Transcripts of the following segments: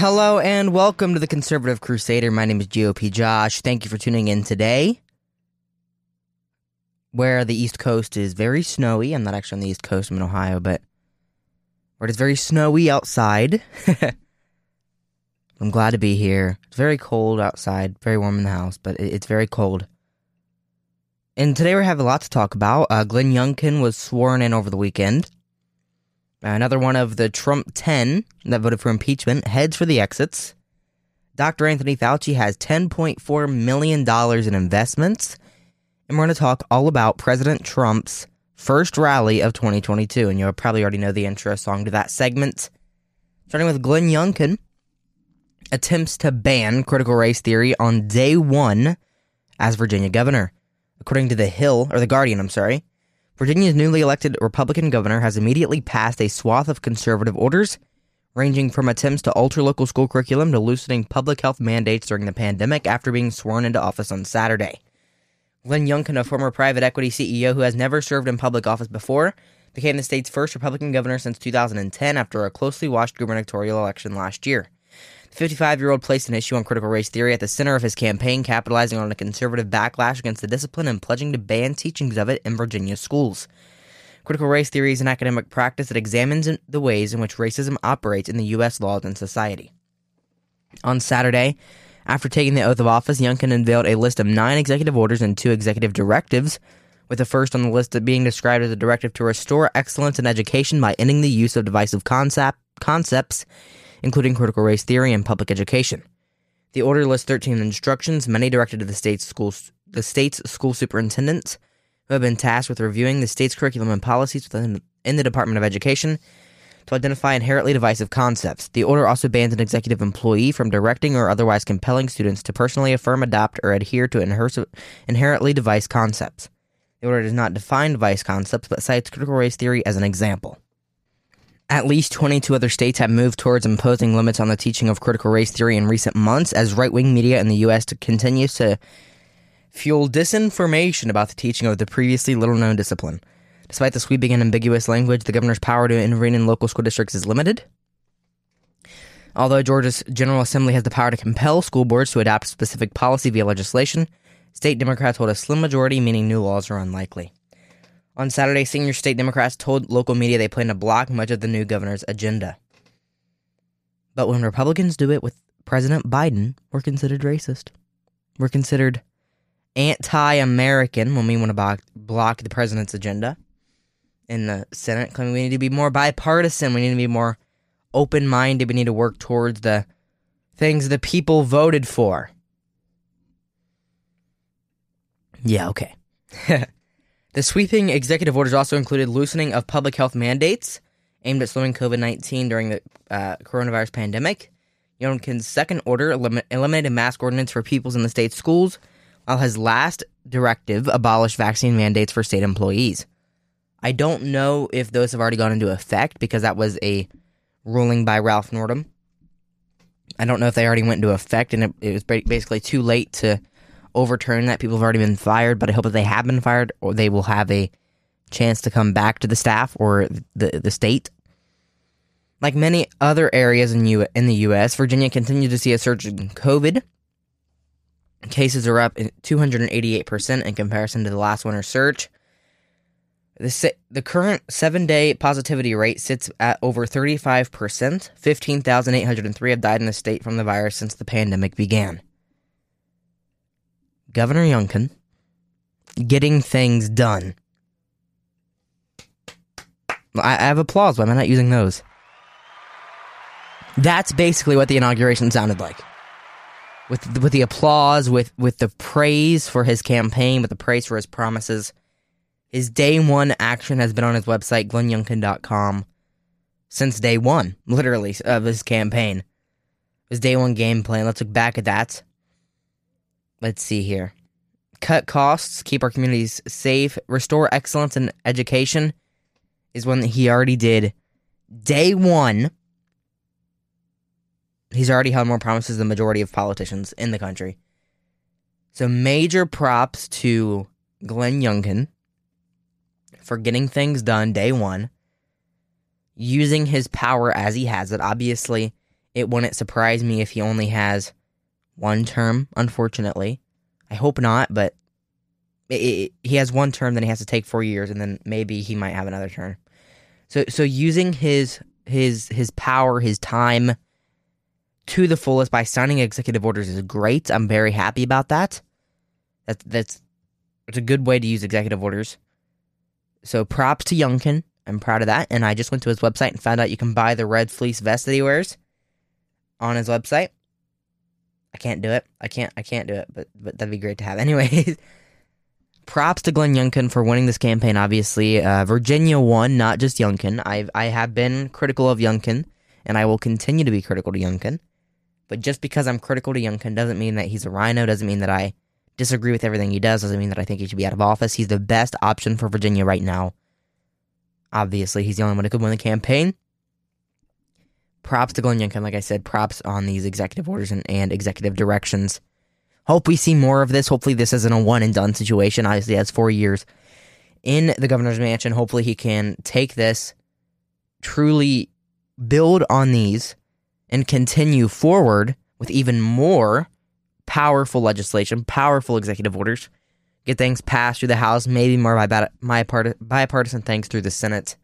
Hello and welcome to the Conservative Crusader. My name is GOP Josh. Thank you for tuning in today. Where the East Coast is very snowy. I'm not actually on the East Coast, I'm in Ohio, but where it is very snowy outside. I'm glad to be here. It's very cold outside, very warm in the house, but it's very cold. And today we have a lot to talk about. Uh, Glenn Youngkin was sworn in over the weekend. Another one of the Trump 10 that voted for impeachment heads for the exits. Dr. Anthony Fauci has $10.4 million in investments. And we're going to talk all about President Trump's first rally of 2022. And you'll probably already know the intro song to that segment. Starting with Glenn Youngkin attempts to ban critical race theory on day one as Virginia governor. According to The Hill, or The Guardian, I'm sorry, Virginia's newly elected Republican governor has immediately passed a swath of conservative orders, ranging from attempts to alter local school curriculum to loosening public health mandates during the pandemic after being sworn into office on Saturday. Glenn Youngkin, a former private equity CEO who has never served in public office before, became the state's first Republican governor since 2010 after a closely watched gubernatorial election last year. 55 year old placed an issue on critical race theory at the center of his campaign, capitalizing on a conservative backlash against the discipline and pledging to ban teachings of it in Virginia schools. Critical race theory is an academic practice that examines the ways in which racism operates in the U.S. laws and society. On Saturday, after taking the oath of office, Youngkin unveiled a list of nine executive orders and two executive directives, with the first on the list being described as a directive to restore excellence in education by ending the use of divisive concept, concepts including critical race theory and public education. The order lists 13 instructions, many directed to the state's schools, the state's school superintendents, who have been tasked with reviewing the state's curriculum and policies within in the Department of Education to identify inherently divisive concepts. The order also bans an executive employee from directing or otherwise compelling students to personally affirm, adopt, or adhere to inherently divisive concepts. The order does not define divisive concepts, but cites critical race theory as an example. At least 22 other states have moved towards imposing limits on the teaching of critical race theory in recent months as right wing media in the U.S. continues to fuel disinformation about the teaching of the previously little known discipline. Despite the sweeping and ambiguous language, the governor's power to intervene in local school districts is limited. Although Georgia's General Assembly has the power to compel school boards to adopt specific policy via legislation, state Democrats hold a slim majority, meaning new laws are unlikely. On Saturday, senior state Democrats told local media they plan to block much of the new governor's agenda. But when Republicans do it with President Biden, we're considered racist. We're considered anti American when we want to block, the president's agenda. In the Senate, claiming we need to be more bipartisan, we need to be more open minded, we need to work towards the things the people voted for. Yeah, okay. The sweeping executive orders also included loosening of public health mandates aimed at slowing COVID 19 during the uh, coronavirus pandemic. Youngkin's second order elim- eliminated mask ordinance for pupils in the state's schools, while his last directive abolished vaccine mandates for state employees. I don't know if those have already gone into effect because that was a ruling by Ralph Northam. I don't know if they already went into effect and it, it was basically too late to overturn that. People have already been fired, but I hope that they have been fired or they will have a chance to come back to the staff or the the state. Like many other areas in U in the U.S., Virginia continues to see a surge in COVID. Cases are up 288% in comparison to the last winter surge. The, the current seven day positivity rate sits at over 35%. 15,803 have died in the state from the virus since the pandemic began. Governor Youngkin getting things done. I, I have applause. Why am I not using those? That's basically what the inauguration sounded like. With with the applause, with with the praise for his campaign, with the praise for his promises. His day one action has been on his website, glennyoungkin.com, since day one, literally, of his campaign. His day one game plan. Let's look back at that. Let's see here. Cut costs, keep our communities safe, restore excellence in education is one that he already did day one. He's already held more promises than the majority of politicians in the country. So major props to Glenn Youngkin for getting things done day one, using his power as he has it. Obviously, It wouldn't surprise me if he only has one term, unfortunately. I hope not, but it, it, he has one term, then he has to take four years, and then maybe he might have another term. So, so using his his his power, his time to the fullest by signing executive orders is great. I'm very happy about that. That's that's it's a good way to use executive orders. So props to Youngkin. I'm proud of that. And I just went to his website and found out you can buy the red fleece vest that he wears on his website. I can't do it. I can't. I can't do it. But but that'd be great to have. Anyways, props to Glenn Youngkin for winning this campaign. Obviously, uh, Virginia won, not just Youngkin. I I have been critical of Youngkin, and I will continue to be critical to Youngkin. But just because I'm critical to Youngkin doesn't mean that he's a RINO. Doesn't mean that I disagree with everything he does. Doesn't mean that I think he should be out of office. He's the best option for Virginia right now. Obviously, he's the only one who could win the campaign. Props to Glenn Youngkin, like I said. Props on these executive orders and, and executive directions. Hope we see more of this. Hopefully, this isn't a one and done situation. Obviously, has four years in the governor's mansion. Hopefully, he can take this, truly build on these, and continue forward with even more powerful legislation, powerful executive orders, get things passed through the House, maybe more bipartisan things through the Senate,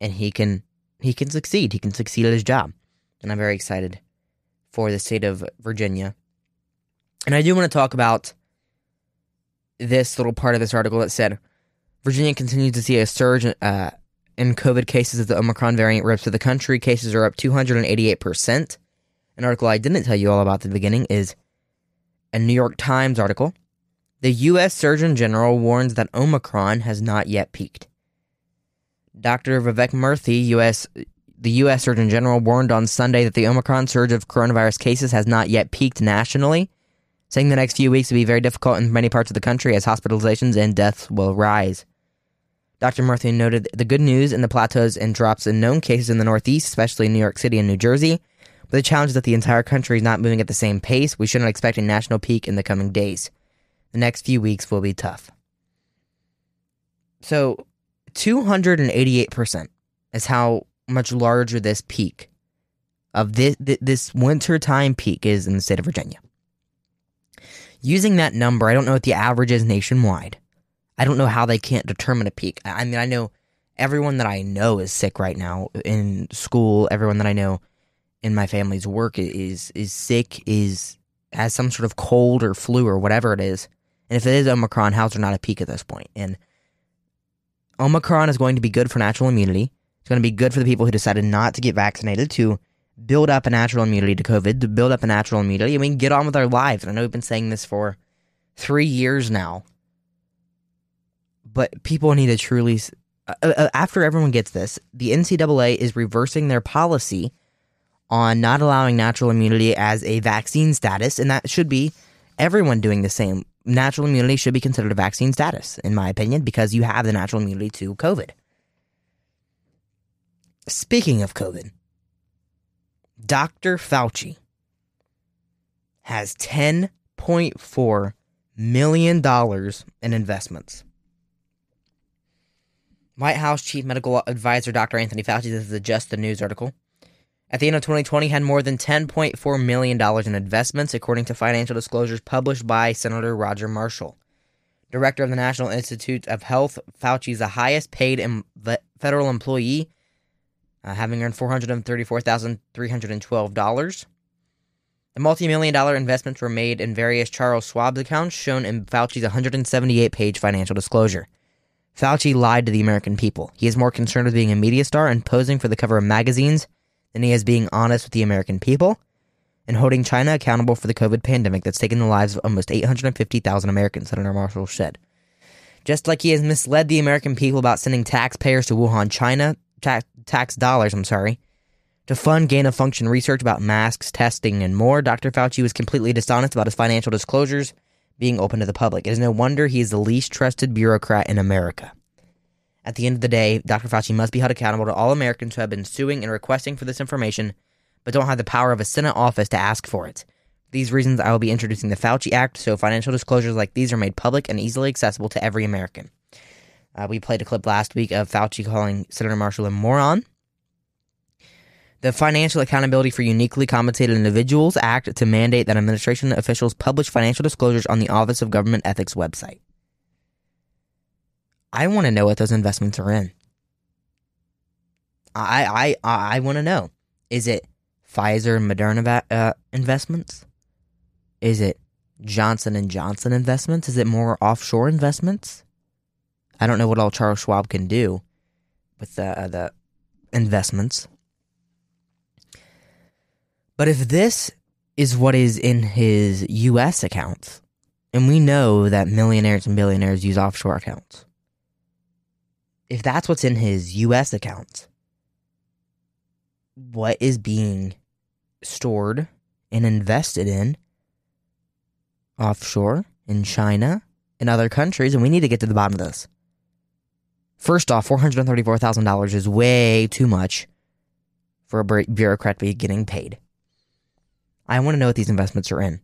and he can he can succeed. He can succeed at his job, and I'm very excited for the state of Virginia. And I do want to talk about this little part of this article that said Virginia continues to see a surge uh, in COVID cases as the Omicron variant rips through the country. Cases are up 288 percent an article I didn't tell you all about at the beginning is a New York Times article. The U.S. Surgeon General warns that Omicron has not yet peaked. Dr. Vivek Murthy, U.S. The U.S. Surgeon General warned on Sunday that the Omicron surge of coronavirus cases has not yet peaked nationally, saying the next few weeks will be very difficult in many parts of the country as hospitalizations and deaths will rise. Dr. Murthy noted the good news in the plateaus and drops in known cases in the Northeast, especially in New York City and New Jersey, but the challenge is that the entire country is not moving at the same pace. We shouldn't expect a national peak in the coming days. The next few weeks will be tough. So, 288% is how much larger this peak of this this wintertime peak is in the state of Virginia. Using that number, I don't know what the average is nationwide. I don't know how they can't determine a peak. I mean, I know everyone that I know is sick right now in school. Everyone that I know in my family's work is is sick, is has some sort of cold or flu or whatever it is. And if it is Omicron, how's there not a peak at this point? And Omicron is going to be good for natural immunity. It's going to be good for the people who decided not to get vaccinated to build up a natural immunity to COVID, to build up a natural immunity, and we can get on with our lives. I know we've been saying this for three years now, but people need to truly. Uh, uh, after everyone gets this, the NCAA is reversing their policy on not allowing natural immunity as a vaccine status, and that should be everyone doing the same. Natural immunity should be considered a vaccine status, in my opinion, because you have the natural immunity to COVID. Speaking of COVID, Dr. Fauci has $10.4 million in investments. White House Chief Medical Advisor Dr. Anthony Fauci, this is a Just the News article, at the end of 2020 had more than $10.4 million in investments, according to financial disclosures published by Senator Roger Marshall. Director of the National Institute of Health, Fauci is the highest paid federal employee, uh, having earned $434,312. The multi million dollar investments were made in various Charles Schwab accounts shown in Fauci's 178 page financial disclosure. Fauci lied to the American people. He is more concerned with being a media star and posing for the cover of magazines than he is being honest with the American people and holding China accountable for the COVID pandemic that's taken the lives of almost 850,000 Americans, Senator Marshall said. Just like he has misled the American people about sending taxpayers to Wuhan, China, ta- tax dollars, I'm sorry, to fund gain of function research about masks, testing, and more, Dr. Fauci was completely dishonest about his financial disclosures being open to the public. It is no wonder he is the least trusted bureaucrat in America. At the end of the day, Dr. Fauci must be held accountable to all Americans who have been suing and requesting for this information, but don't have the power of a Senate office to ask for it. For these reasons, I will be introducing the Fauci Act so financial disclosures like these are made public and easily accessible to every American. Uh, we played a clip last week of Fauci calling Senator Marshall a moron. The Financial Accountability for Uniquely Compensated Individuals Act to mandate that administration officials publish financial disclosures on the Office of Government Ethics website. I want to know what those investments are in. I I I want to know. Is it Pfizer and Moderna uh, investments? Is it Johnson and Johnson investments? Is it more offshore investments? I don't know what all Charles Schwab can do with the uh, the investments. But if this is what is in his US accounts, and we know that millionaires and billionaires use offshore accounts. If that's what's in his US accounts, what is being stored and invested in offshore in China and other countries, and we need to get to the bottom of this. First off, $434,000 is way too much for a bureaucrat to be getting paid. I want to know what these investments are in.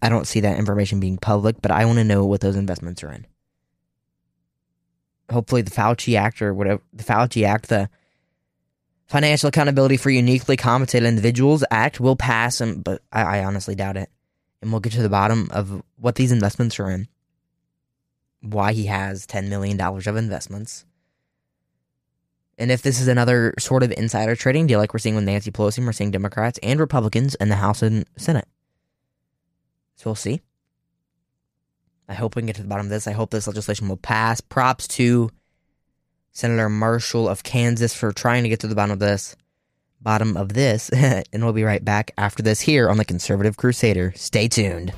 I don't see that information being public, but I want to know what those investments are in. Hopefully, the Fauci Act or whatever, the Fauci Act, the Financial Accountability for Uniquely Compensated Individuals Act will pass, and, but I, I honestly doubt it. And we'll get to the bottom of what these investments are in why he has $10 million of investments. And if this is another sort of insider trading deal like we're seeing with Nancy Pelosi, we're seeing Democrats and Republicans in the House and Senate. So we'll see. I hope we can get to the bottom of this. I hope this legislation will pass. Props to Senator Marshall of Kansas for trying to get to the bottom of this. Bottom of this. and we'll be right back after this here on the Conservative Crusader. Stay tuned.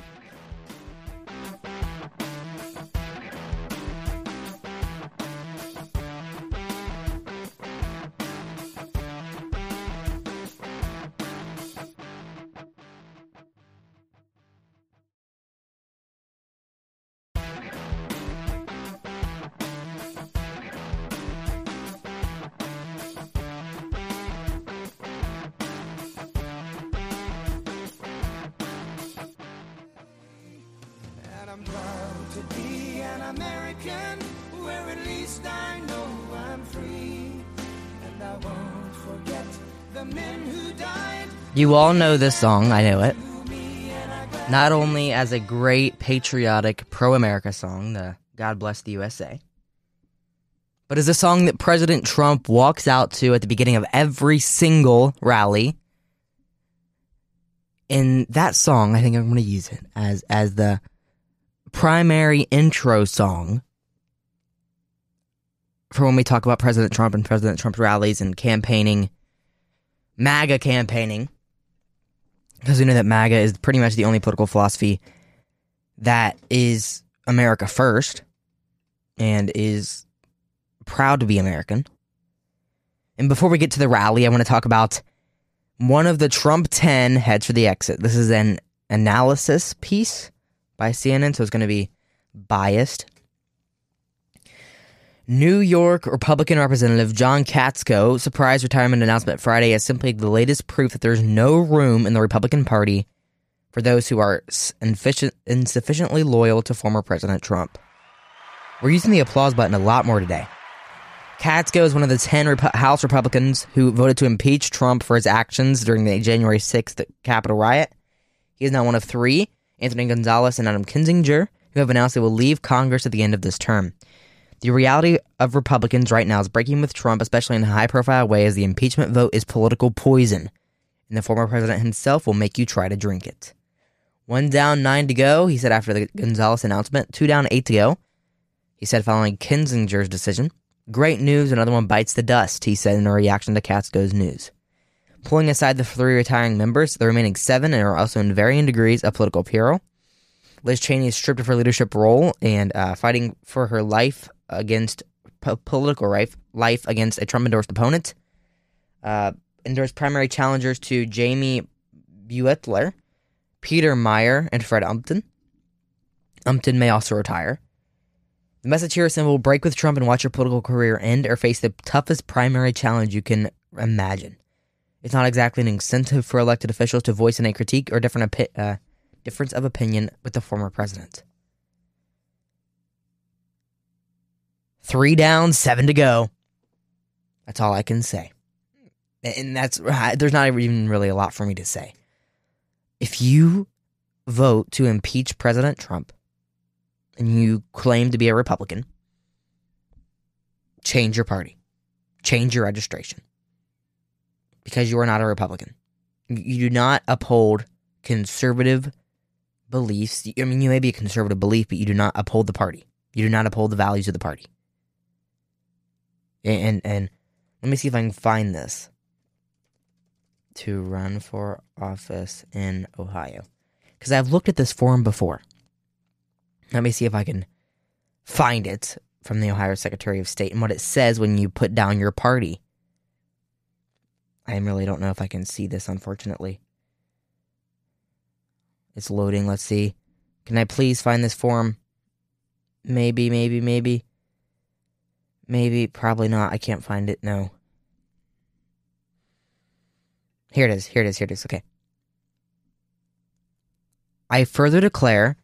You all know this song, I know it. Not only as a great patriotic pro America song, the God Bless the USA, but as a song that President Trump walks out to at the beginning of every single rally. In that song, I think I'm going to use it as as the primary intro song for when we talk about President Trump and President Trump rallies and campaigning, MAGA campaigning because we know that MAGA is pretty much the only political philosophy that is America first and is proud to be American. And before we get to the rally, I want to talk about one of the Trump 10 heads for the exit. This is an analysis piece by CNN, so it's going to be biased. New York Republican Representative John Katko surprise retirement announcement Friday as simply the latest proof that there's no room in the Republican Party for those who are insufficiently loyal to former President Trump. We're using the applause button a lot more today. Katko is one of the 10 Rep- House Republicans who voted to impeach Trump for his actions during the January 6th Capitol riot. He is now one of three, Anthony Gonzalez and Adam Kinzinger, who have announced they will leave Congress at the end of this term. The reality of Republicans right now is breaking with Trump, especially in a high profile way, as the impeachment vote is political poison, and the former president himself will make you try to drink it. One down, nine to go, he said after the Gonzalez announcement. Two down, eight to go. He said following Kinzinger's decision. Great news, another one bites the dust, he said in a reaction to Katko's news. Pulling aside the three retiring members, the remaining seven are also in varying degrees of political peril. Liz Cheney is stripped of her leadership role and uh, fighting for her life against po- political life, life against a Trump endorsed opponent. Uh, endorsed primary challengers to Jaime Beutler, Peter Meijer, and Fred Upton. Upton may also retire. The message here is simple break with Trump and watch your political career end or face the toughest primary challenge you can imagine. It's not exactly an incentive for elected officials to voice any critique or different opi- uh, difference of opinion with the former president. Three down, seven to go. That's all I can say. and that's there's not even really a lot for me to say. If you vote to impeach President Trump and you claim to be a Republican, change your party, change your registration because you are not a Republican. You do not uphold conservative beliefs. I mean, you may be a conservative belief, but you do not uphold the party. You do not uphold the values of the party. And and, let me see if I can find this to run for office in Ohio because I've looked at this form before. Let me see if I can find it from the Ohio Secretary of State and what it says when you put down your party. I really don't know if I can see this, unfortunately. It's loading. Let's see. Can I please find this form? Maybe, maybe, maybe. Maybe, probably not. I can't find it. No. Here it is. Here it is. Here it is. Okay. I further declare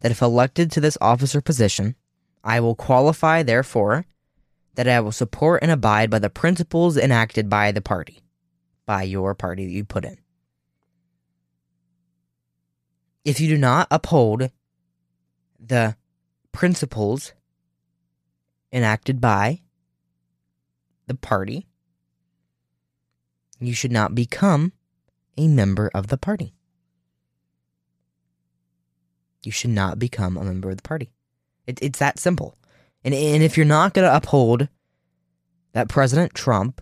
that if elected to this officer position, I will qualify, therefore, that I will support and abide by the principles enacted by the party, by your party that you put in. If you do not uphold the principles enacted by the party, you should not become a member of the party. You should not become a member of the party. It, it's that simple. And, and if you're not going to uphold that President Trump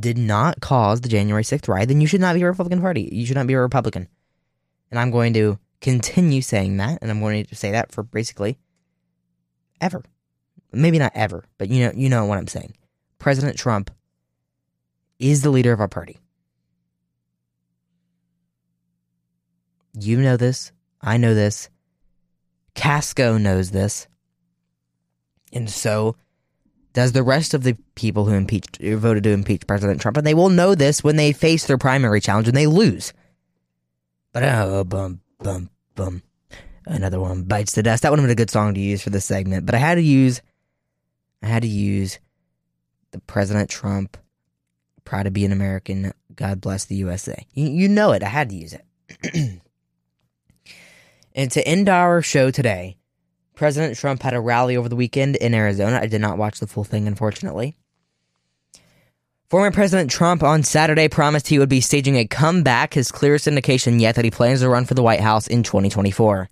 did not cause the January 6th riot, then you should not be a Republican Party. You should not be a Republican. And I'm going to continue saying that, and I'm going to say that for basically ever. Maybe not ever, but you know you know what I'm saying. President Trump is the leader of our party. You know this. I know this. Katko knows this. And so does the rest of the people who impeached voted to impeach President Trump, and they will know this when they face their primary challenge and they lose. But oh, bum, bum, bum. Another one bites the dust. That would have been a good song to use for this segment, but I had to use, I had to use the President Trump, proud to be an American. God bless the USA. You, you know it. I had to use it. And to end our show today, President Trump had a rally over the weekend in Arizona. I did not watch the full thing, unfortunately. Former President Trump on Saturday promised he would be staging a comeback, his clearest indication yet that he plans to run for the White House in 2024.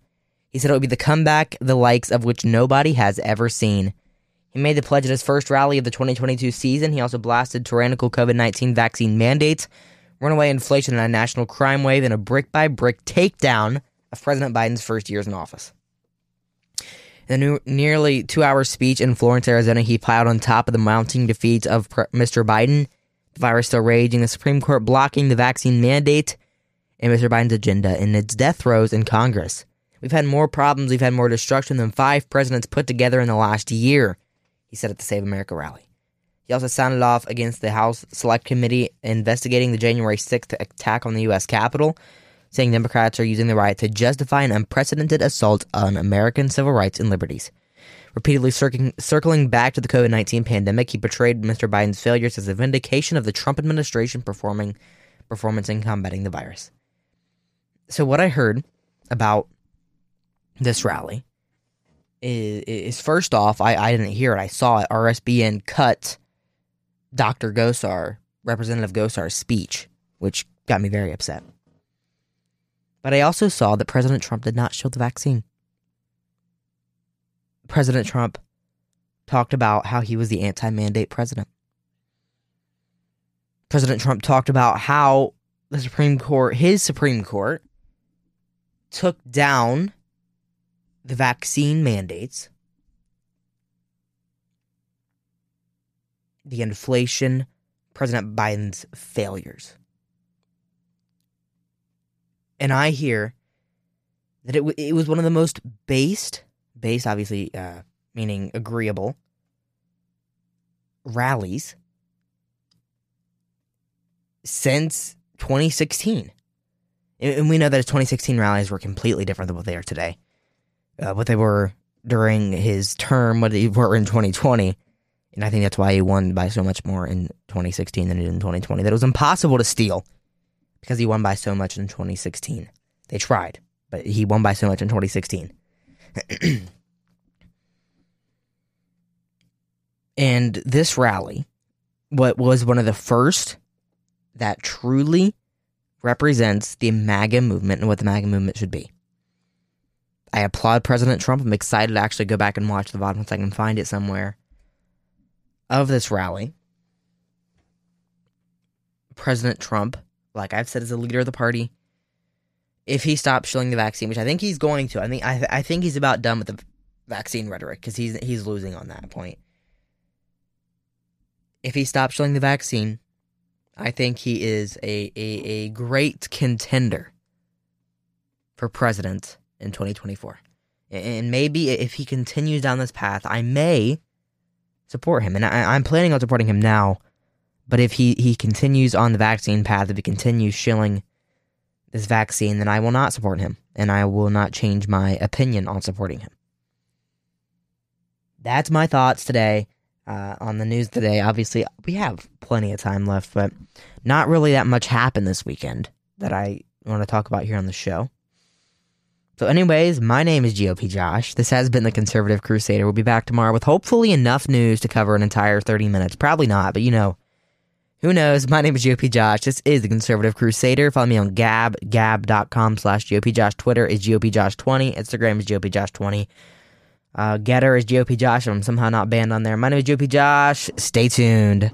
He said it would be the comeback the likes of which nobody has ever seen. He made the pledge at his first rally of the 2022 season. He also blasted tyrannical COVID 19 vaccine mandates, runaway inflation, and a national crime wave and a brick by brick takedown of President Biden's first years in office. In a nearly two hour speech in Florence, Arizona, he piled on top of the mounting defeats of Mr. Biden, the virus still raging, the Supreme Court blocking the vaccine mandate, and Mr. Biden's agenda in its death throes in Congress. We've had more problems, we've had more destruction than five presidents put together in the last year, he said at the Save America rally. He also sounded off against the House Select Committee investigating the January 6th attack on the U.S. Capitol saying Democrats are using the riot to justify an unprecedented assault on American civil rights and liberties. Repeatedly circling, circling back to the COVID 19 pandemic, he portrayed Mr. Biden's failures as a vindication of the Trump administration performing performance in combating the virus. So, what I heard about this rally is, is first off, I, I didn't hear it. I saw it. RSBN cut Dr. Gosar, Representative Gosar's speech, which got me very upset. But I also saw that President Trump did not show the vaccine. President Trump talked about how he was the anti mandate president. President Trump talked about how the Supreme Court, his Supreme Court, took down the vaccine mandates, the inflation, President Biden's failures and I hear that it w- it was one of the most based, based obviously uh, meaning agreeable rallies since 2016. And we know that his 2016 rallies were completely different than what they are today. Uh, what they were during his term, what they were in 2020, And I think that's why he won by so much more in 2016 than he did in 2020. That it was impossible to steal because he won by so much in 2016. They tried, but he won by so much in 2016. and this rally, what was one of the first that truly represents the MAGA movement and what the MAGA movement should be. I applaud President Trump. I'm excited to actually go back and watch the VOD once I can find it somewhere of this rally. President Trump, like I've said, is a leader of the party. If he stops shilling the vaccine, which I think he's going to, I think I, I think he's about done with the vaccine rhetoric because he's he's losing on that point. If he stops shilling the vaccine, I think he is a, a, a great contender for president in 2024. And maybe if he continues down this path, I may support him. And I, am planning on supporting him now. But if he, he continues on the vaccine path, if he continues shilling this vaccine, then I will not support him. And I will not change my opinion on supporting him. That's my thoughts today uh, on the news today. Obviously, we have plenty of time left, but not really that much happened this weekend that I want to talk about here on the show. So, anyways, my name is GOP Josh. This has been the Conservative Crusader. We'll be back tomorrow with hopefully enough news to cover an entire 30 minutes. Probably not, but you know, who knows? My name is GOP Josh. This is the Conservative Crusader. Follow me on Gab, gab.com slash GOP Josh. Twitter is GOP Josh20. Instagram is GOP Josh20. Uh, Gettr is GOP Josh. I'm somehow not banned on there. My name is GOP Josh. Stay tuned.